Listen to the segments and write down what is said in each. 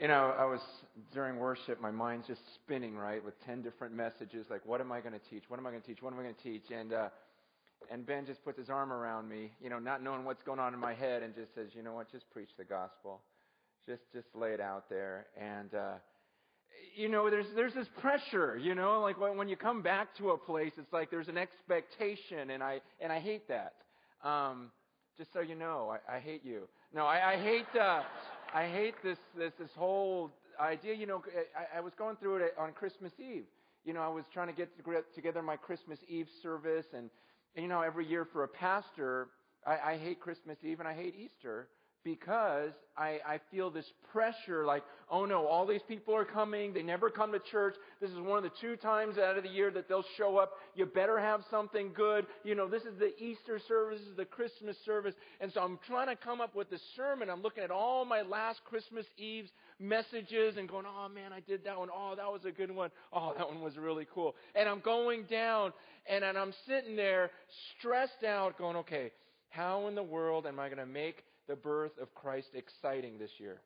you know, I was during worship, my mind's just spinning, right, with 10 different messages. Like, what am I going to teach? What am I going to teach? What am I going to teach? And, uh, and Ben just puts his arm around me, you know, not knowing what's going on in my head, and just says, you know what, just preach the gospel. Just, just lay it out there. And, uh, you know, there's, there's this pressure, you know, like when, when you come back to a place, it's like there's an expectation, and I, and I hate that. Um, just so you know, I, I hate you. No, I, I hate, uh, I hate this, this, this whole idea. You know, I, I was going through it on Christmas Eve. You know, I was trying to get together my Christmas Eve service, and, and you know, every year for a pastor, I, I hate Christmas Eve and I hate Easter because I, I feel this pressure like, oh no, all these people are coming. They never come to church. This is one of the two times out of the year that they'll show up. You better have something good. You know, this is the Easter service, this is the Christmas service. And so I'm trying to come up with a sermon. I'm looking at all my last Christmas Eve's messages and going, oh man, I did that one. Oh, that was a good one. Oh, that one was really cool. And I'm going down and, and I'm sitting there stressed out going, okay, how in the world am I going to make the birth of Christ exciting this year?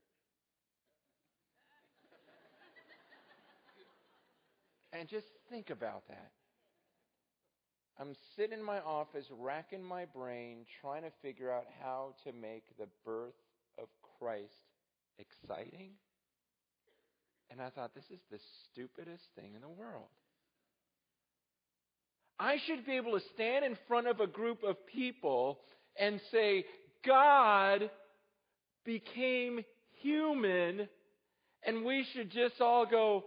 and just think about that. I'm sitting in my office, racking my brain, trying to figure out how to make the birth of Christ exciting. And I thought, this is the stupidest thing in the world. I should be able to stand in front of a group of people and say, God became human, and we should just all go,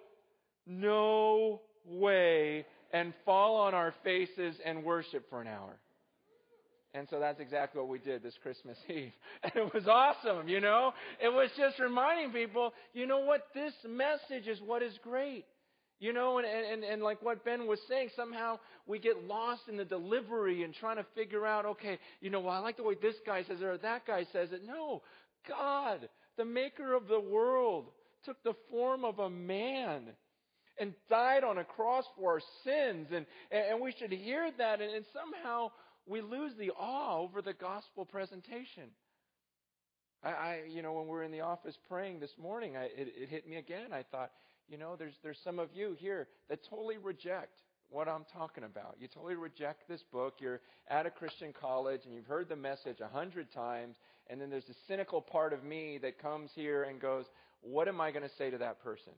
no way, and fall on our faces and worship for an hour. And so that's exactly what we did this Christmas Eve. And it was awesome, you know? It was just reminding people, you know what? This message is what is great. You know, and, and, and like what Ben was saying, somehow we get lost in the delivery and trying to figure out, okay, you know, well, I like the way this guy says it or that guy says it. No, God, the maker of the world, took the form of a man and died on a cross for our sins. And, and we should hear that. And, and somehow we lose the awe over the gospel presentation. I, I, you know, when we were in the office praying this morning, I, it, it hit me again. I thought, you know, there's, there's some of you here that totally reject what I'm talking about. You totally reject this book. You're at a Christian college and you've heard the message a hundred times, and then there's a cynical part of me that comes here and goes, What am I going to say to that person?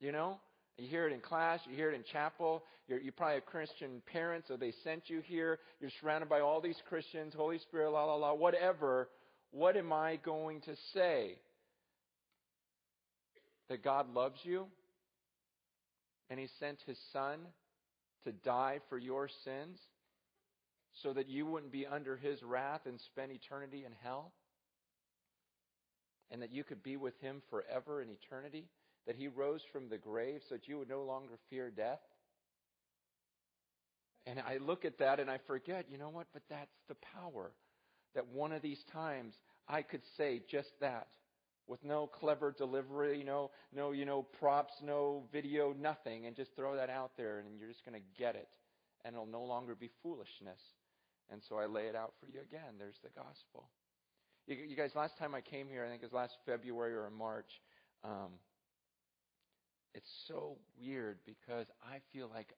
You know? You hear it in class, you hear it in chapel, you're, you probably have Christian parents, or they sent you here, you're surrounded by all these Christians, Holy Spirit, la la la, whatever. What am I going to say? That God loves you and He sent His Son to die for your sins so that you wouldn't be under His wrath and spend eternity in hell? And that you could be with Him forever in eternity? That He rose from the grave so that you would no longer fear death? And I look at that and I forget, you know what? But that's the power. That one of these times I could say just that with no clever delivery, no, no, you know, props, no video, nothing, and just throw that out there, and you're just going to get it, and it'll no longer be foolishness. And so I lay it out for you again. There's the gospel. You, you guys, last time I came here, I think it was last February or March. Um, it's so weird because I feel like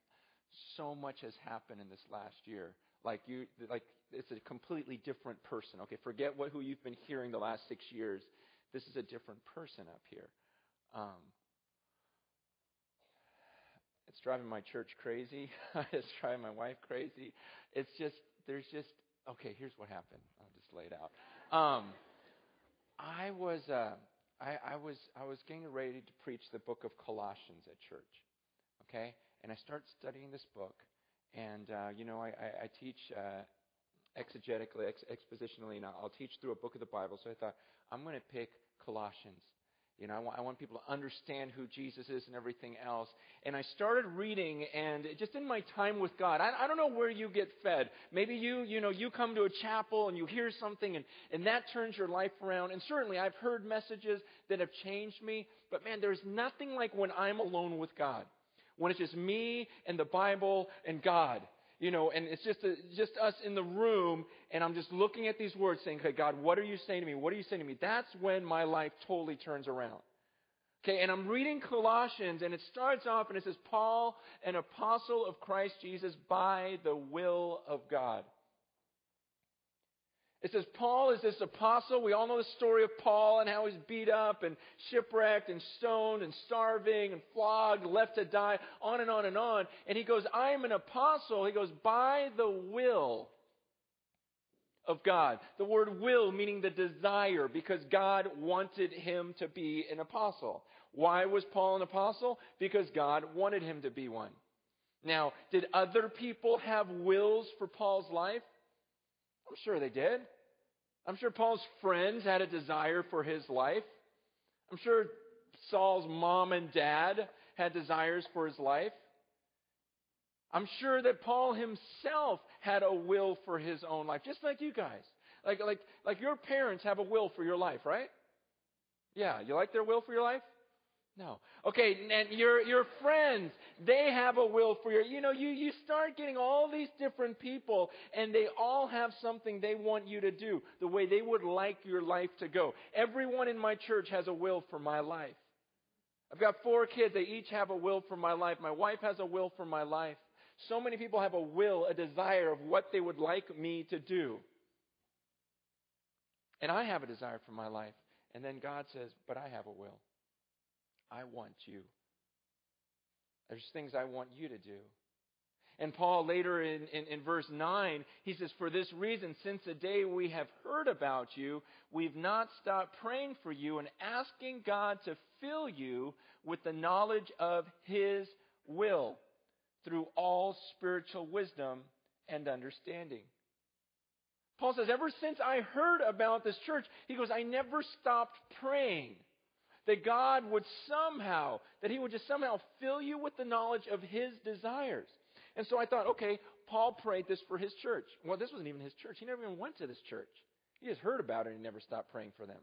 so much has happened in this last year. Like you, like it's a completely different person. Okay, forget what who you've been hearing the last six years this is a different person up here. Um, it's driving my church crazy. it's driving my wife crazy. It's just, there's just, okay, here's what happened. I'll just lay it out. Um, I was, uh, I, I was, I was getting ready to preach the book of Colossians at church. Okay? And I start studying this book. And, uh, you know, I, I, I teach uh, exegetically, ex- expositionally, and I'll teach through a book of the Bible. So I thought, I'm going to pick Colossians. You know, I want, I want people to understand who Jesus is and everything else. And I started reading, and just in my time with God, I, I don't know where you get fed. Maybe you, you know, you come to a chapel and you hear something, and, and that turns your life around. And certainly, I've heard messages that have changed me. But man, there's nothing like when I'm alone with God, when it's just me and the Bible and God you know, and it's just, a, just us in the room, and I'm just looking at these words saying, okay, God, what are you saying to me? What are you saying to me? That's when my life totally turns around. Okay, and I'm reading Colossians, and it starts off and it says, Paul, an apostle of Christ Jesus by the will of God. It says Paul is this apostle. We all know the story of Paul and how he's beat up and shipwrecked and stoned and starving and flogged, left to die, on and on and on. And he goes, I am an apostle. He goes, by the will of God. The word will meaning the desire because God wanted him to be an apostle. Why was Paul an apostle? Because God wanted him to be one. Now, did other people have wills for Paul's life? I'm sure they did. I'm sure Paul's friends had a desire for his life. I'm sure Saul's mom and dad had desires for his life. I'm sure that Paul himself had a will for his own life, just like you guys. Like, like, like your parents have a will for your life, right? Yeah, you like their will for your life? No. Okay, and your your friends, they have a will for your you know, you, you start getting all these different people and they all have something they want you to do, the way they would like your life to go. Everyone in my church has a will for my life. I've got four kids, they each have a will for my life. My wife has a will for my life. So many people have a will, a desire of what they would like me to do. And I have a desire for my life. And then God says, But I have a will. I want you. There's things I want you to do. And Paul, later in, in, in, verse 9, he says, For this reason, since the day we have heard about you, we've not stopped praying for you and asking God to fill you with the knowledge of his will through all spiritual wisdom and understanding. Paul says, Ever since I heard about this church, he goes, I never stopped praying that God would somehow, that He would just somehow fill you with the knowledge of His desires. And so I thought, okay, Paul prayed this for his church. Well, this wasn't even his church. He never even went to this church. He just heard about it and he never stopped praying for them.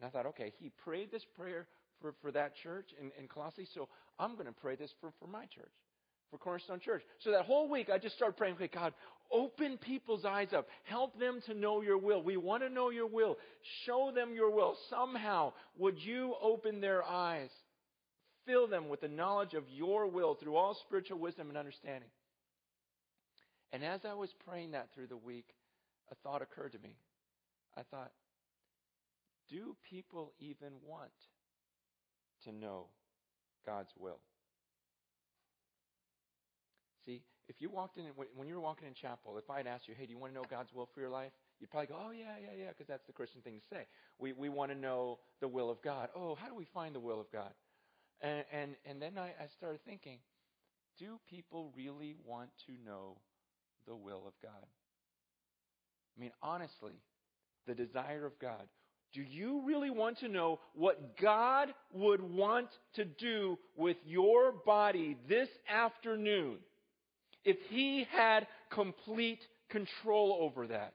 And I thought, okay, he prayed this prayer for, for that church in, in Colossae, so I'm going to pray this for, for my church for Cornerstone Church. So that whole week, I just started praying, okay, God, open people's eyes up. Help them to know your will. We want to know your will. Show them your will. Somehow, would you open their eyes? Fill them with the knowledge of your will through all spiritual wisdom and understanding. And as I was praying that through the week, a thought occurred to me. I thought, do people even want to know God's will? See, if you walked in, when you were walking in chapel, if I had asked you, hey, do you want to know God's will for your life? You'd probably go, oh, yeah, yeah, yeah, because that's the Christian thing to say. We, we want to know the will of God. Oh, how do we find the will of God? And, and, and then I, I started thinking, do people really want to know the will of God? I mean, honestly, the desire of God. Do you really want to know what God would want to do with your body this afternoon? If he had complete control over that?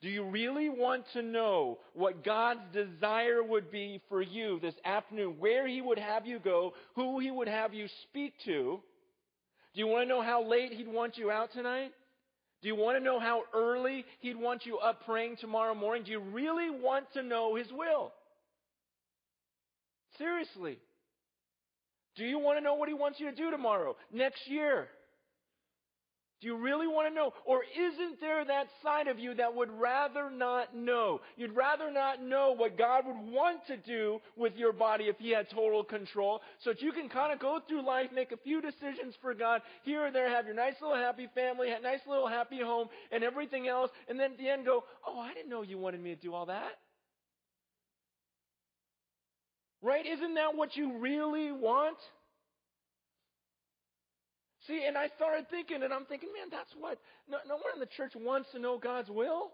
Do you really want to know what God's desire would be for you this afternoon? Where He would have you go? Who He would have you speak to? Do you want to know how late He'd want you out tonight? Do you want to know how early He'd want you up praying tomorrow morning? Do you really want to know His will? Seriously. Do you want to know what He wants you to do tomorrow, next year? Do you really want to know? Or isn't there that side of you that would rather not know? You'd rather not know what God would want to do with your body if He had total control, so that you can kind of go through life, make a few decisions for God, here and there, have your nice little happy family, nice little happy home, and everything else, and then at the end go, Oh, I didn't know you wanted me to do all that. Right? Isn't that what you really want? See, and I started thinking, and I'm thinking, man, that's what, no, no one in the church wants to know God's will.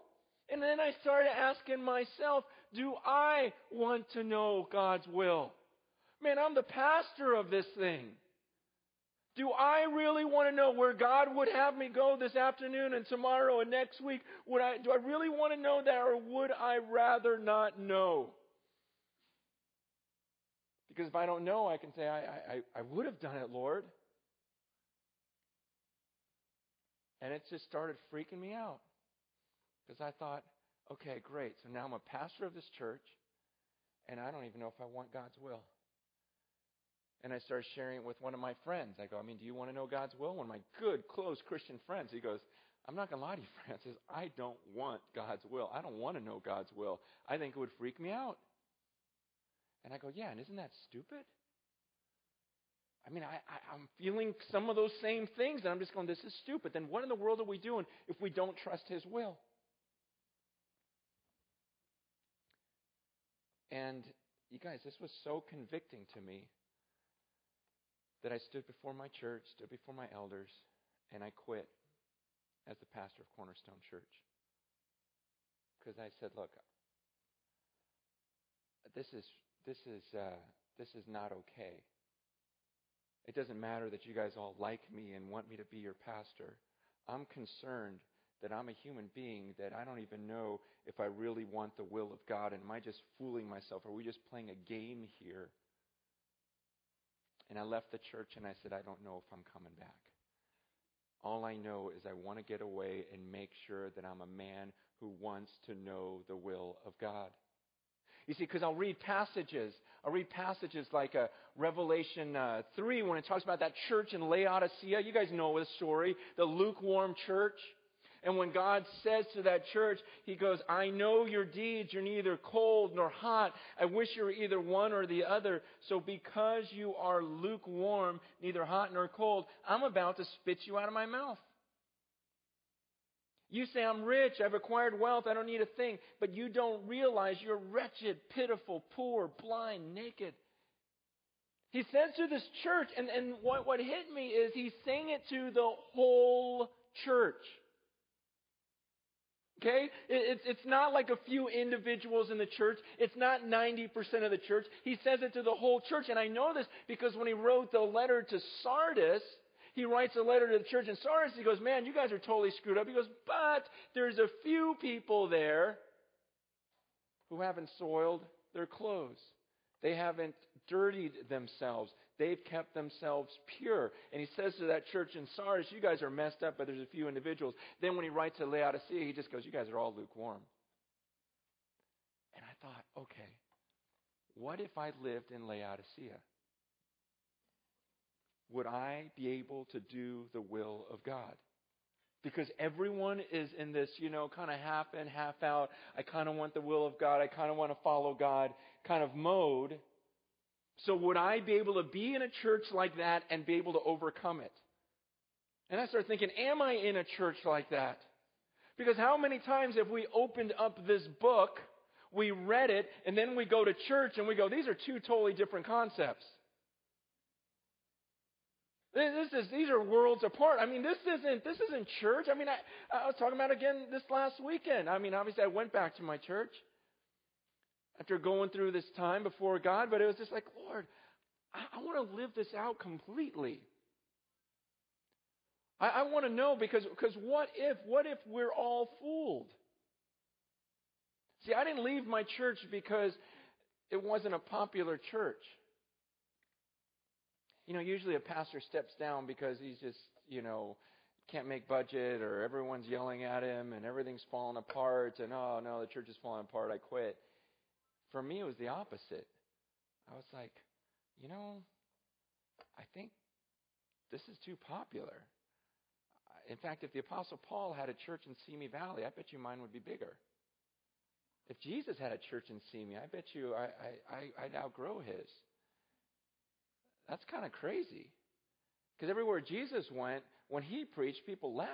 And then I started asking myself, do I want to know God's will? Man, I'm the pastor of this thing. Do I really want to know where God would have me go this afternoon and tomorrow and next week? Would I, do I really want to know that or would I rather not know? Because if I don't know, I can say, I, I, I would have done it, Lord. And it just started freaking me out. Because I thought, okay, great. So now I'm a pastor of this church. and I don't even know if I want God's will. And I started sharing it with one of my friends. I go, I mean, do you want to know God's will? One of my good, close Christian friends. He goes, I'm not going to lie to you, Francis. I don't want God's will. I don't want to know God's will. I think it would freak me out. And I go, yeah, and isn't that stupid? I mean, I, I, am feeling some of those same things, and I'm just going, this is stupid. Then what in the world are we doing if we don't trust His will? And you guys, this was so convicting to me that I stood before my church, stood before my elders, and I quit as the pastor of Cornerstone Church. Because I said, look, this is this is uh, this is not okay. It doesn't matter that you guys all like me and want me to be your pastor. I'm concerned that I'm a human being that I don't even know if I really want the will of God. And am I just fooling myself? Are we just playing a game here? And I left the church and I said, I don't know if I'm coming back. All I know is I want to get away and make sure that I'm a man who wants to know the will of God. You see, because I'll read passages. I'll read passages like uh, Revelation uh, 3 when it talks about that church in Laodicea. You guys know the story, the lukewarm church. And when God says to that church, He goes, I know your deeds. You're neither cold nor hot. I wish you were either one or the other. So because you are lukewarm, neither hot nor cold, I'm about to spit you out of my mouth. You say, I'm rich, I've acquired wealth, I don't need a thing, but you don't realize you're wretched, pitiful, poor, blind, naked. He says to this church, and, and what, what hit me is he's saying it to the whole church. Okay? It's, it's not like a few individuals in the church. It's not 90% of the church. He says it to the whole church. And I know this because when he wrote the letter to Sardis, he writes a letter to the church in Sardis. He goes, Man, you guys are totally screwed up. He goes, But there's a few people there who haven't soiled their clothes. They haven't dirtied themselves. They've kept themselves pure. And he says to that church in Sardis, You guys are messed up, but there's a few individuals. Then when he writes to Laodicea, he just goes, You guys are all lukewarm. And I thought, okay, what if I lived in Laodicea? Would I be able to do the will of God? Because everyone is in this, you know, kind of half in, half out. I kind of want the will of God. I kind of want to follow God kind of mode. So would I be able to be in a church like that and be able to overcome it? And I started thinking, am I in a church like that? Because how many times have we opened up this book, we read it, and then we go to church and we go, these are two totally different concepts. This is, these are worlds apart. I mean, this isn't, this isn't church. I mean, I, I was talking about again this last weekend. I mean, obviously I went back to my church after going through this time before God, but it was just like, Lord, I, I want to live this out completely. I, I want to know because, because what if, what if we're all fooled? See, I didn't leave my church because it wasn't a popular church you know, usually a pastor steps down because he's just, you know, can't make budget or everyone's yelling at him and everything's falling apart and oh no, the church is falling apart, I quit. For me, it was the opposite. I was like, you know, I think this is too popular. In fact, if the Apostle Paul had a church in Simi Valley, I bet you mine would be bigger. If Jesus had a church in Simi, I bet you I, I, I'd outgrow his. That's kind of crazy. Because everywhere Jesus went, when he preached, people left.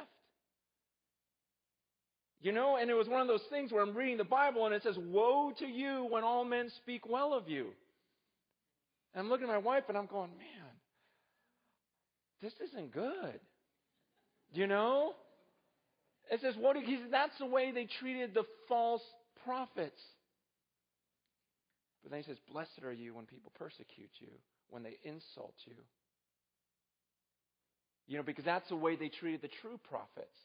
You know, and it was one of those things where I'm reading the Bible and it says, Woe to you when all men speak well of you. And I'm looking at my wife and I'm going, Man, this isn't good. You know? It says, what he, that's the way they treated the false prophets. But then he says, Blessed are you when people persecute you when they insult you. You know, because that's the way they treated the true prophets.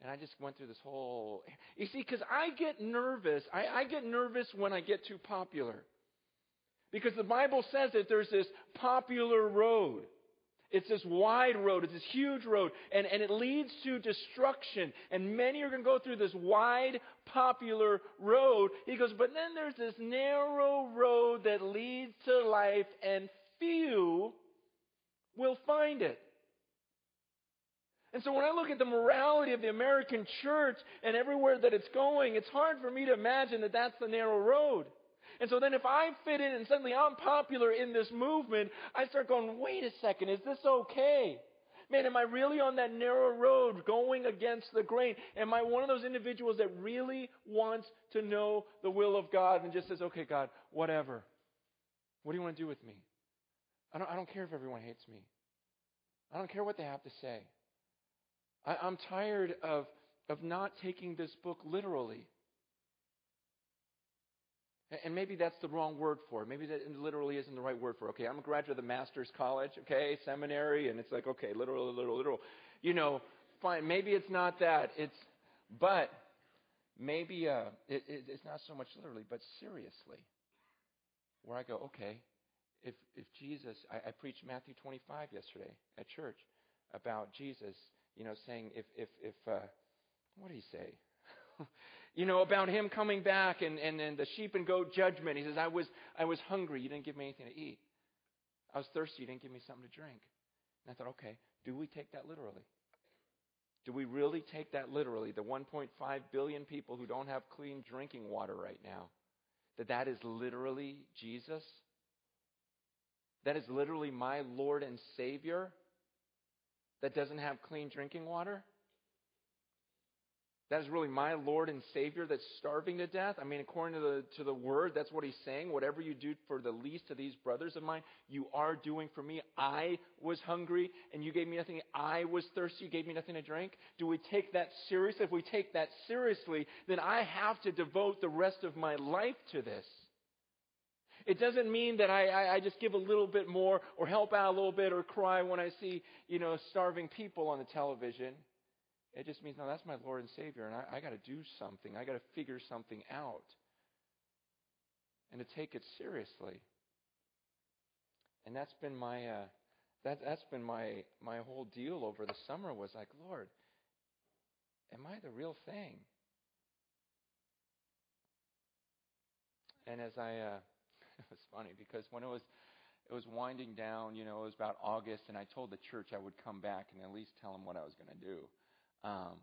And I just went through this whole. You see, because I get nervous. I, I get nervous when I get too popular. Because the Bible says that there's this popular road. It's this wide road, it's this huge road, and, and it leads to destruction. And many are going to go through this wide, popular road. He goes, but then there's this narrow road that leads to life, and few will find it. And so when I look at the morality of the American church and everywhere that it's going, it's hard for me to imagine that that's the narrow road. And so then if I fit in and suddenly I'm popular in this movement, I start going, wait a second, is this okay? Man, am I really on that narrow road going against the grain? Am I one of those individuals that really wants to know the will of God and just says, okay, God, whatever. What do you want to do with me? I don't, I don't care if everyone hates me. I don't care what they have to say. I, I'm tired of, of not taking this book literally. And maybe that's the wrong word for it. Maybe that literally isn't the right word for it. Okay, I'm a graduate of the master's college, okay, seminary, and it's like, okay, literal, literal, literal. You know, fine. Maybe it's not that. It's, but maybe uh, it, it, it's not so much literally, but seriously. Where I go, okay, if if Jesus, I, I preached Matthew 25 yesterday at church about Jesus, you know, saying if if if uh, what did he say? you know, about him coming back and, and, and the sheep and goat judgment. He says, I was, I was hungry. You didn't give me anything to eat. I was thirsty. You didn't give me something to drink. And I thought, okay, do we take that literally? Do we really take that literally? The 1.5 billion people who don't have clean drinking water right now, that that is literally Jesus? That is literally my Lord and Savior that doesn't have clean drinking water? That is really my Lord and Savior that's starving to death. I mean, according to the, to the word, that's what he's saying. Whatever you do for the least of these brothers of mine, you are doing for me. I was hungry and you gave me nothing. I was thirsty. You gave me nothing to drink. Do we take that seriously? If we take that seriously, then I have to devote the rest of my life to this. It doesn't mean that I, I, I just give a little bit more or help out a little bit or cry when I see, you know, starving people on the television. It just means, no, that's my Lord and Savior, and I, I got to do something. I got to figure something out. And to take it seriously. And that's been my uh, that that's been my my whole deal over the summer was like, Lord, am I the real thing? And as I uh, it was funny because when it was it was winding down, you know, it was about August, and I told the church I would come back and at least tell them what I was going to do. Um,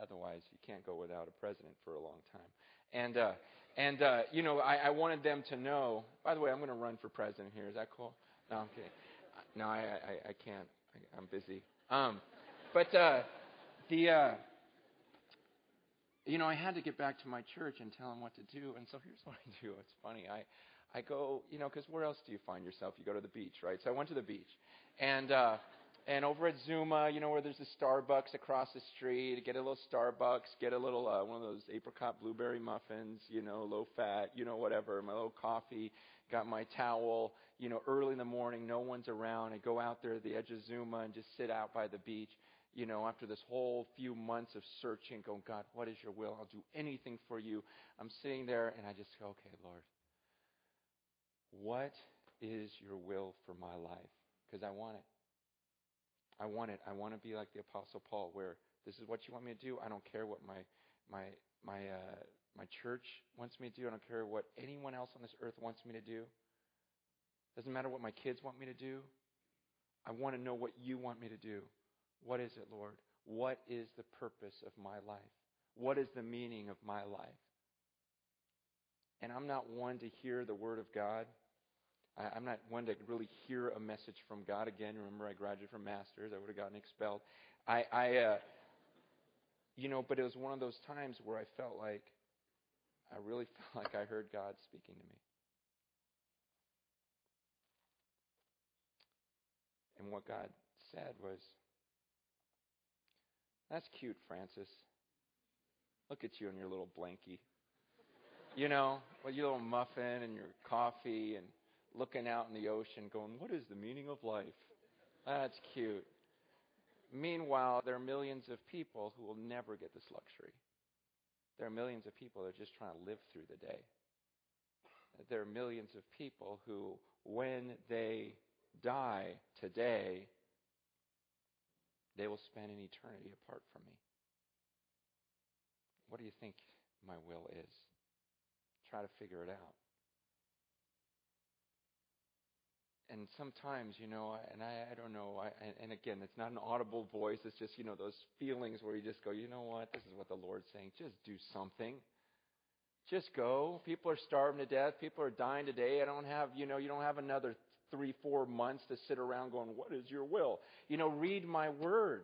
otherwise, you can't go without a president for a long time. And uh, and uh, you know, I, I wanted them to know. By the way, I'm going to run for president here. Is that cool? No, I'm kidding. No, I I, I can't. I, I'm busy. Um, but uh, the uh, you know, I had to get back to my church and tell them what to do. And so here's what I do. It's funny. I I go, you know, because where else do you find yourself? You go to the beach, right? So I went to the beach, and uh, and over at Zuma, you know, where there's a Starbucks across the street, get a little Starbucks, get a little uh, one of those apricot blueberry muffins, you know, low fat, you know, whatever. My little coffee, got my towel. You know, early in the morning, no one's around. I go out there at the edge of Zuma and just sit out by the beach. You know, after this whole few months of searching, going, God, what is your will? I'll do anything for you. I'm sitting there and I just go, okay, Lord, what is your will for my life? Because I want it. I want it. I want to be like the Apostle Paul, where this is what you want me to do. I don't care what my my my uh, my church wants me to do. I don't care what anyone else on this earth wants me to do. Doesn't matter what my kids want me to do. I want to know what you want me to do. What is it, Lord? What is the purpose of my life? What is the meaning of my life? And I'm not one to hear the word of God I, am not one to really hear a message from God again. Remember, I graduated from masters. I would have gotten expelled. I, I uh, you know, but it was one of those times where I felt like, I really felt like I heard God speaking to me. And what God said was, That's cute, Francis. Look at you and your little blankie. You know, with your little muffin and your coffee and looking out in the ocean going, What is the meaning of life? That's cute. Meanwhile, there are millions of people who will never get this luxury. There are millions of people that are just trying to live through the day. There are millions of people who, when they die today, they will spend an eternity apart from me. What do you think my will is? Try to figure it out. and sometimes, you know, and I, I don't know, I, and again, it's not an audible voice. It's just, you know, those feelings where you just go, you know what, this is what the Lord's saying. Just do something. Just go. People are starving to death. People are dying today. I don't have, you know, you don't have another three, four months to sit around going, what is your will? You know, read my word.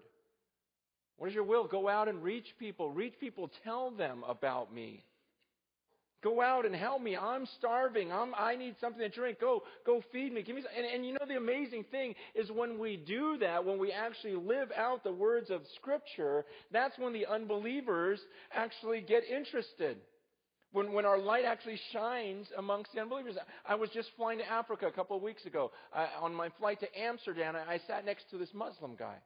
What is your will? Go out and reach people. Reach people. Tell them about me. Go out and help me. I'm starving. I'm, I need something to drink. Go, go feed me. Give me. And, and you know the amazing thing is when we do that, when we actually live out the words of Scripture, that's when the unbelievers actually get interested. When, when our light actually shines amongst the unbelievers. I was just flying to Africa a couple of weeks ago. Uh, on my flight to Amsterdam, I sat next to this Muslim guy.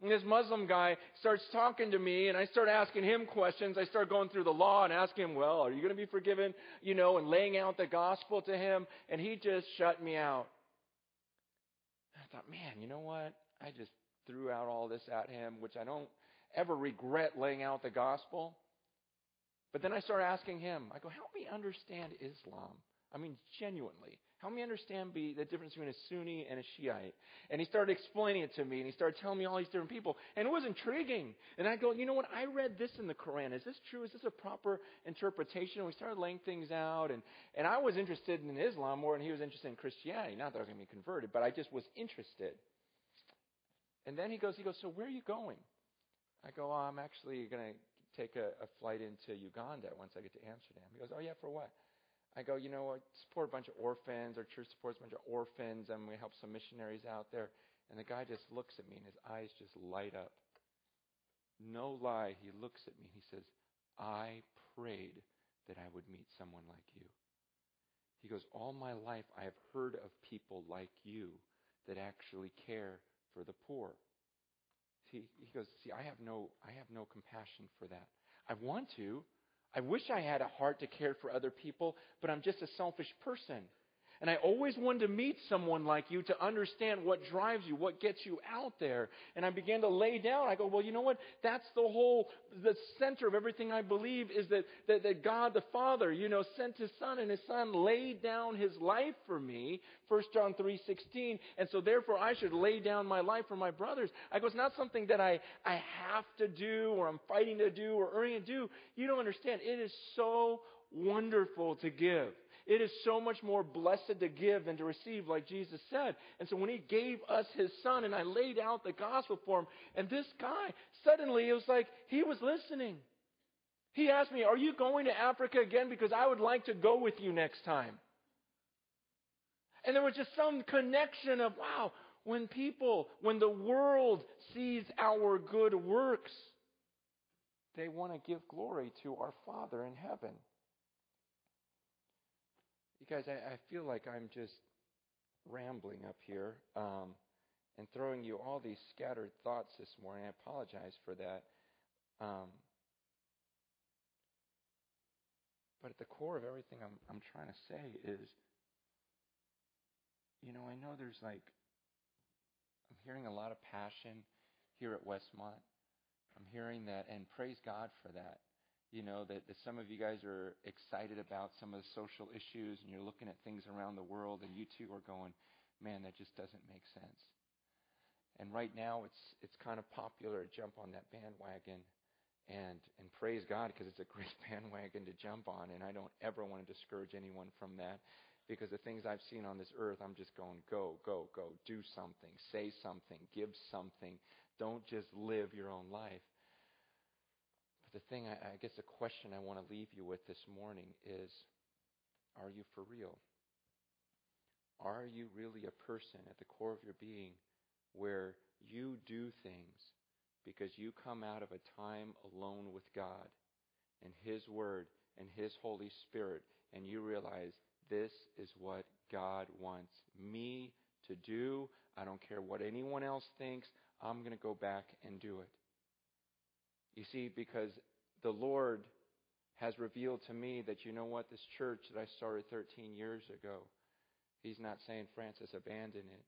And this Muslim guy starts talking to me, and I start asking him questions. I start going through the law and asking him, Well, are you going to be forgiven? You know, and laying out the gospel to him. And he just shut me out. I thought, Man, you know what? I just threw out all this at him, which I don't ever regret laying out the gospel. But then I started asking him, I go, Help me understand Islam. I mean, genuinely. Help me understand be, the difference between a Sunni and a Shiite. And he started explaining it to me, and he started telling me all these different people. And it was intriguing. And I go, you know what? I read this in the Quran. Is this true? Is this a proper interpretation? And we started laying things out. And, and I was interested in Islam more than he was interested in Christianity. Not that I was going to be converted, but I just was interested. And then he goes, he goes, so where are you going? I go, oh, I'm actually going to take a, a flight into Uganda once I get to Amsterdam. He goes, oh, yeah, for what? I go, you know, I support a bunch of orphans. Our church supports a bunch of orphans, and we help some missionaries out there. And the guy just looks at me, and his eyes just light up. No lie, he looks at me and he says, I prayed that I would meet someone like you. He goes, All my life I have heard of people like you that actually care for the poor. See, he goes, See, I have no I have no compassion for that. I want to, I wish I had a heart to care for other people, but I'm just a selfish person. And I always wanted to meet someone like you to understand what drives you, what gets you out there. And I began to lay down. I go, well, you know what? That's the whole, the center of everything I believe is that, that, that God the Father, you know, sent His Son and His Son laid down His life for me. 1 John 3.16. And so therefore I should lay down my life for my brothers. I go, it's not something that I, I have to do or I'm fighting to do or earning to do. You don't understand. It is so wonderful to give. It is so much more blessed to give than to receive, like Jesus said. And so when he gave us his son and I laid out the gospel for him, and this guy, suddenly it was like he was listening. He asked me, Are you going to Africa again? Because I would like to go with you next time. And there was just some connection of, wow, when people, when the world sees our good works, they want to give glory to our Father in heaven. You guys, I, I feel like I'm just rambling up here um, and throwing you all these scattered thoughts this morning. I apologize for that. Um, but at the core of everything I'm, I'm trying to say is, you know, I know there's like, I'm hearing a lot of passion here at Westmont. I'm hearing that, and praise God for that you know, that, that some of you guys are excited about some of the social issues and you're looking at things around the world and you too are going, man, that just doesn't make sense. And right now it's it's kind of popular to jump on that bandwagon and and praise God because it's a great bandwagon to jump on and I don't ever want to discourage anyone from that because the things I've seen on this earth I'm just going go go go do something say something give something don't just live your own life the thing, I, I guess the question I want to leave you with this morning is Are you for real? Are you really a person at the core of your being where you do things because you come out of a time alone with God and His Word and His Holy Spirit and you realize this is what God wants me to do? I don't care what anyone else thinks. I'm going to go back and do it. You see, because the Lord has revealed to me that, you know what, this church that I started 13 years ago, He's not saying, Francis, abandon it.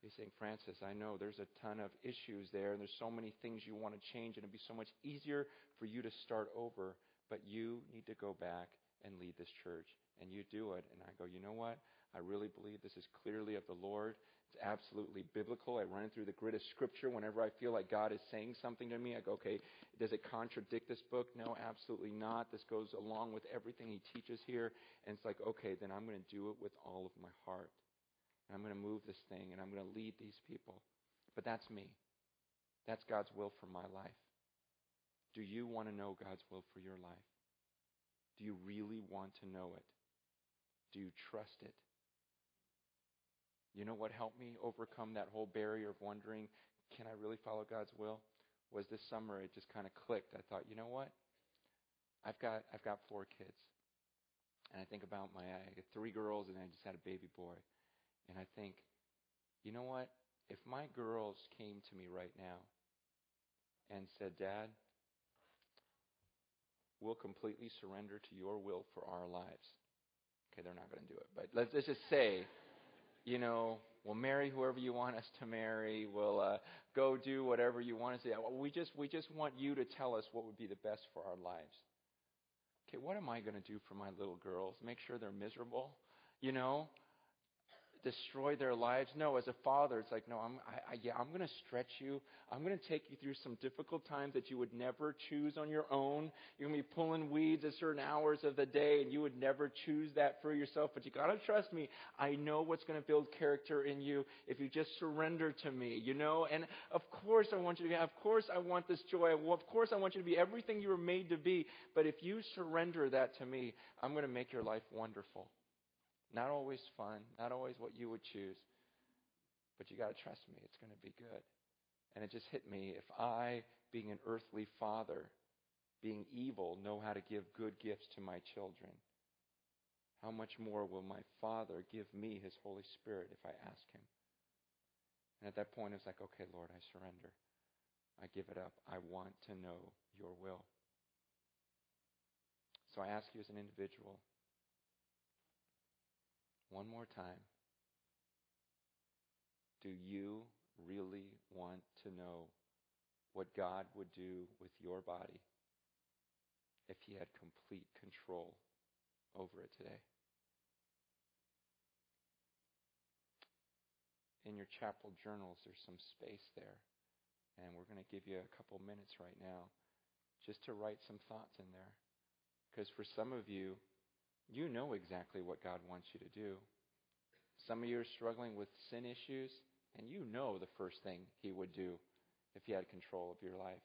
He's saying, Francis, I know there's a ton of issues there, and there's so many things you want to change, and it'd be so much easier for you to start over, but you need to go back and lead this church. And you do it. And I go, you know what? I really believe this is clearly of the Lord. It's absolutely biblical. I run through the grid of Scripture whenever I feel like God is saying something to me. I go, okay, does it contradict this book? No, absolutely not. This goes along with everything He teaches here. And it's like, okay, then I'm going to do it with all of my heart. And I'm going to move this thing and I'm going to lead these people. But that's me. That's God's will for my life. Do you want to know God's will for your life? Do you really want to know it? Do you trust it? You know what helped me overcome that whole barrier of wondering, can I really follow God's will? Was this summer it just kind of clicked. I thought, you know what? I've got I've got four kids. And I think about my I got three girls and I just had a baby boy. And I think, you know what? If my girls came to me right now and said, Dad, we'll completely surrender to your will for our lives. Okay, they're not going to do it, but let's, let's just say, you know, we'll marry whoever you want us to marry. We'll uh, go do whatever you want us to do. We just, we just want you to tell us what would be the best for our lives. Okay, what am I going to do for my little girls? Make sure they're miserable? You know, destroy their lives. No, as a father, it's like, no, I'm, I, I, yeah, I'm going to stretch you. I'm going to take you through some difficult times that you would never choose on your own. You're going to be pulling weeds at certain hours of the day, and you would never choose that for yourself. But you got to trust me. I know what's going to build character in you if you just surrender to me. You know, and of course I want you to be. Of course I want this joy. Of course I want you to be everything you were made to be. But if you surrender that to me, I'm going to make your life wonderful. Not always fun, not always what you would choose, but you got to trust me. It's going to be good. And it just hit me if I, being an earthly father, being evil, know how to give good gifts to my children, how much more will my Father give me His Holy Spirit if I ask Him? And at that point, it's like, okay, Lord, I surrender. I give it up. I want to know your will. So I ask you as an individual one more time. Do you really want to know what God would do with your body if He had complete control over it today? In your chapel journals, there's some space there. And we're going to give you a couple minutes right now just to write some thoughts in there. Because for some of you, you know exactly what God wants you to do. Some of you are struggling with sin issues, and you know the first thing He would do if He had control of your life.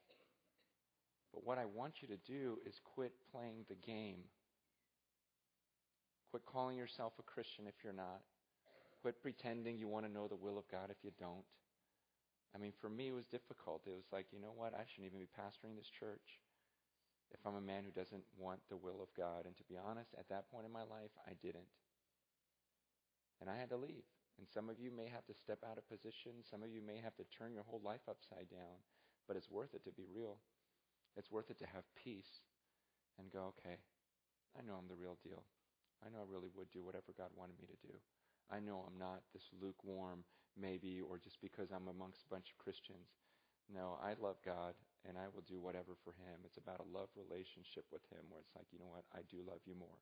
But what I want you to do is quit playing the game. Quit calling yourself a Christian if you're not. Quit pretending you want to know the will of God if you don't. I mean, for me, it was difficult. It was like, you know what? I shouldn't even be pastoring this church if I'm a man who doesn't want the will of God. And to be honest, at that point in my life, I didn't. And I had to leave. And some of you may have to step out of position. Some of you may have to turn your whole life upside down. But it's worth it to be real. It's worth it to have peace and go, okay, I know I'm the real deal. I know I really would do whatever God wanted me to do. I know I'm not this lukewarm, maybe, or just because I'm amongst a bunch of Christians. No, I love God and I will do whatever for Him. It's about a love relationship with Him where it's like, you know what? I do love you more.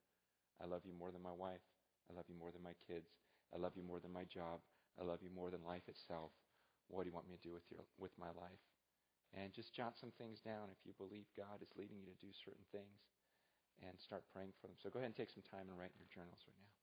I love you more than my wife. I love you more than my kids. I love you more than my job. I love you more than life itself. What do you want me to do with your with my life? And just jot some things down if you believe God is leading you to do certain things and start praying for them. So go ahead and take some time and write in your journals right now.